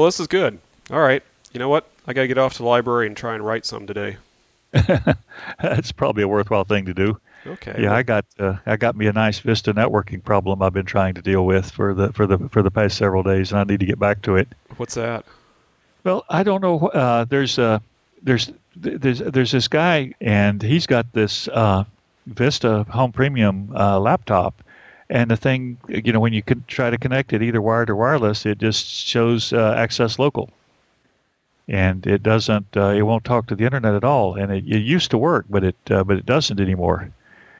Well, this is good. All right. You know what? I got to get off to the library and try and write some today. That's probably a worthwhile thing to do. Okay. Yeah, well, I got uh, I got me a nice Vista networking problem I've been trying to deal with for the for the for the past several days, and I need to get back to it. What's that? Well, I don't know. Uh, there's uh, there's there's there's this guy, and he's got this uh, Vista Home Premium uh, laptop, and the thing, you know, when you can try to connect it either wired or wireless, it just shows uh, access local, and it doesn't. Uh, it won't talk to the internet at all, and it, it used to work, but it uh, but it doesn't anymore.